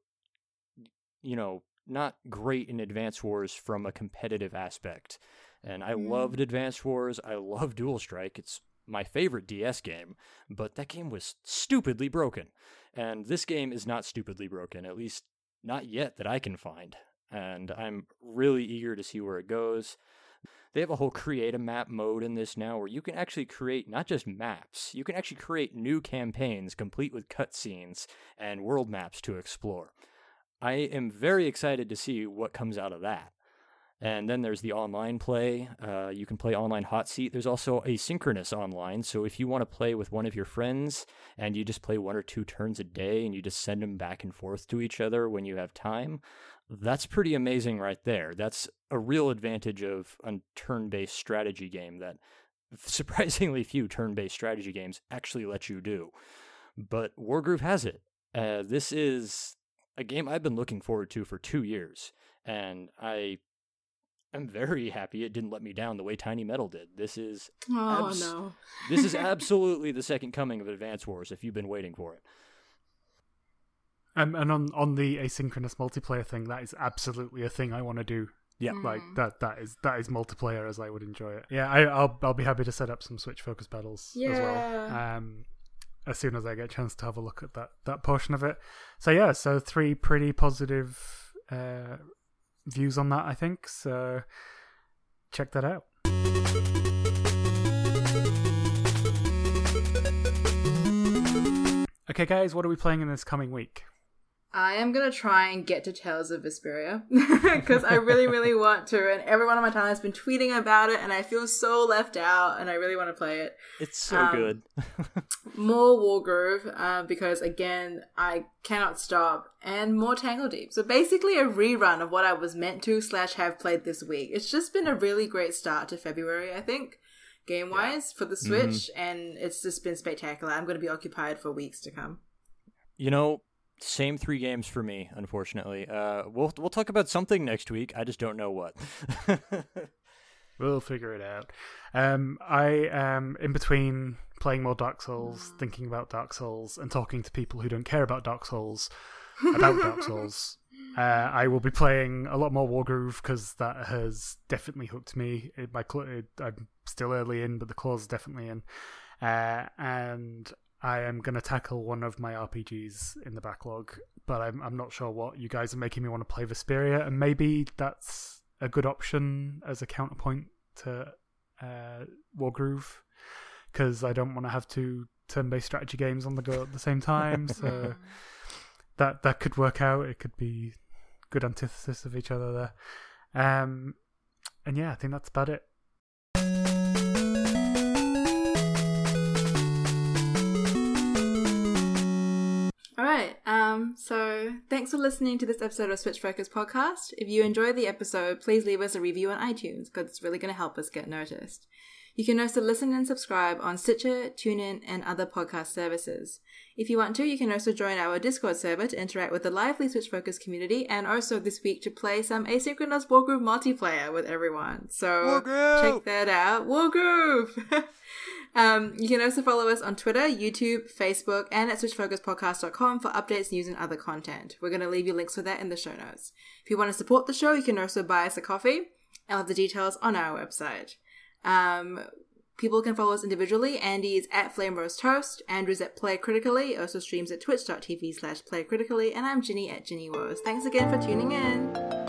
you know, not great in Advance Wars from a competitive aspect. And I mm. loved Advance Wars. I love Dual Strike. It's my favorite DS game, but that game was stupidly broken. And this game is not stupidly broken, at least not yet that I can find. And I'm really eager to see where it goes. They have a whole create a map mode in this now where you can actually create not just maps, you can actually create new campaigns complete with cutscenes and world maps to explore. I am very excited to see what comes out of that. And then there's the online play. Uh, you can play online hot seat. There's also asynchronous online. So if you want to play with one of your friends and you just play one or two turns a day and you just send them back and forth to each other when you have time, that's pretty amazing right there. That's a real advantage of a turn based strategy game that surprisingly few turn based strategy games actually let you do. But Wargroove has it. Uh, this is a game I've been looking forward to for two years, and I am very happy it didn't let me down the way Tiny Metal did. This is Oh abs- no. this is absolutely the second coming of Advance Wars if you've been waiting for it. Um, and on on the asynchronous multiplayer thing, that is absolutely a thing I want to do. Yeah. Like Mm. that that is that is multiplayer as I would enjoy it. Yeah, I, I'll I'll be happy to set up some Switch focus battles as well. Um, as soon as I get a chance to have a look at that that portion of it. So yeah, so three pretty positive uh, views on that, I think. So check that out. Okay, guys, what are we playing in this coming week? I am gonna try and get to Tales of Vesperia because I really, really want to, and everyone on my timeline has been tweeting about it, and I feel so left out, and I really want to play it. It's so Um, good. More Wargroove uh, because again, I cannot stop, and more Tangledeep. So basically, a rerun of what I was meant to slash have played this week. It's just been a really great start to February, I think, game wise for the Switch, and it's just been spectacular. I'm going to be occupied for weeks to come. You know, same three games for me, unfortunately. Uh, we'll we'll talk about something next week. I just don't know what. We'll figure it out. Um, I am in between playing more Dark Souls, thinking about Dark Souls, and talking to people who don't care about Dark Souls about Dark Souls. Uh, I will be playing a lot more Wargroove because that has definitely hooked me. It, my cl- it, I'm still early in, but the claw's definitely in. Uh, and I am going to tackle one of my RPGs in the backlog, but I'm I'm not sure what. You guys are making me want to play Vesperia, and maybe that's a good option as a counterpoint to uh, Wargroove, because I don't want to have two turn-based strategy games on the go at the same time. So that that could work out. It could be good antithesis of each other there. Um, and yeah, I think that's about it. All right. Um, so thanks for listening to this episode of Switch Focus podcast. If you enjoyed the episode, please leave us a review on iTunes because it's really going to help us get noticed. You can also listen and subscribe on Stitcher, TuneIn, and other podcast services. If you want to, you can also join our Discord server to interact with the lively Switch Focus community and also this week to play some asynchronous Wargroove multiplayer with everyone. So check that out. Wargroove! um, you can also follow us on Twitter, YouTube, Facebook, and at switchfocuspodcast.com for updates, news, and other content. We're going to leave you links for that in the show notes. If you want to support the show, you can also buy us a coffee. I'll have the details on our website. Um, people can follow us individually. Andy is at Flame Roast Toast. Andrew's at Play Critically. Also streams at twitch.tv slash Play Critically. And I'm Ginny at Ginny Woes. Thanks again for tuning in.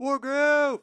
Wargroove.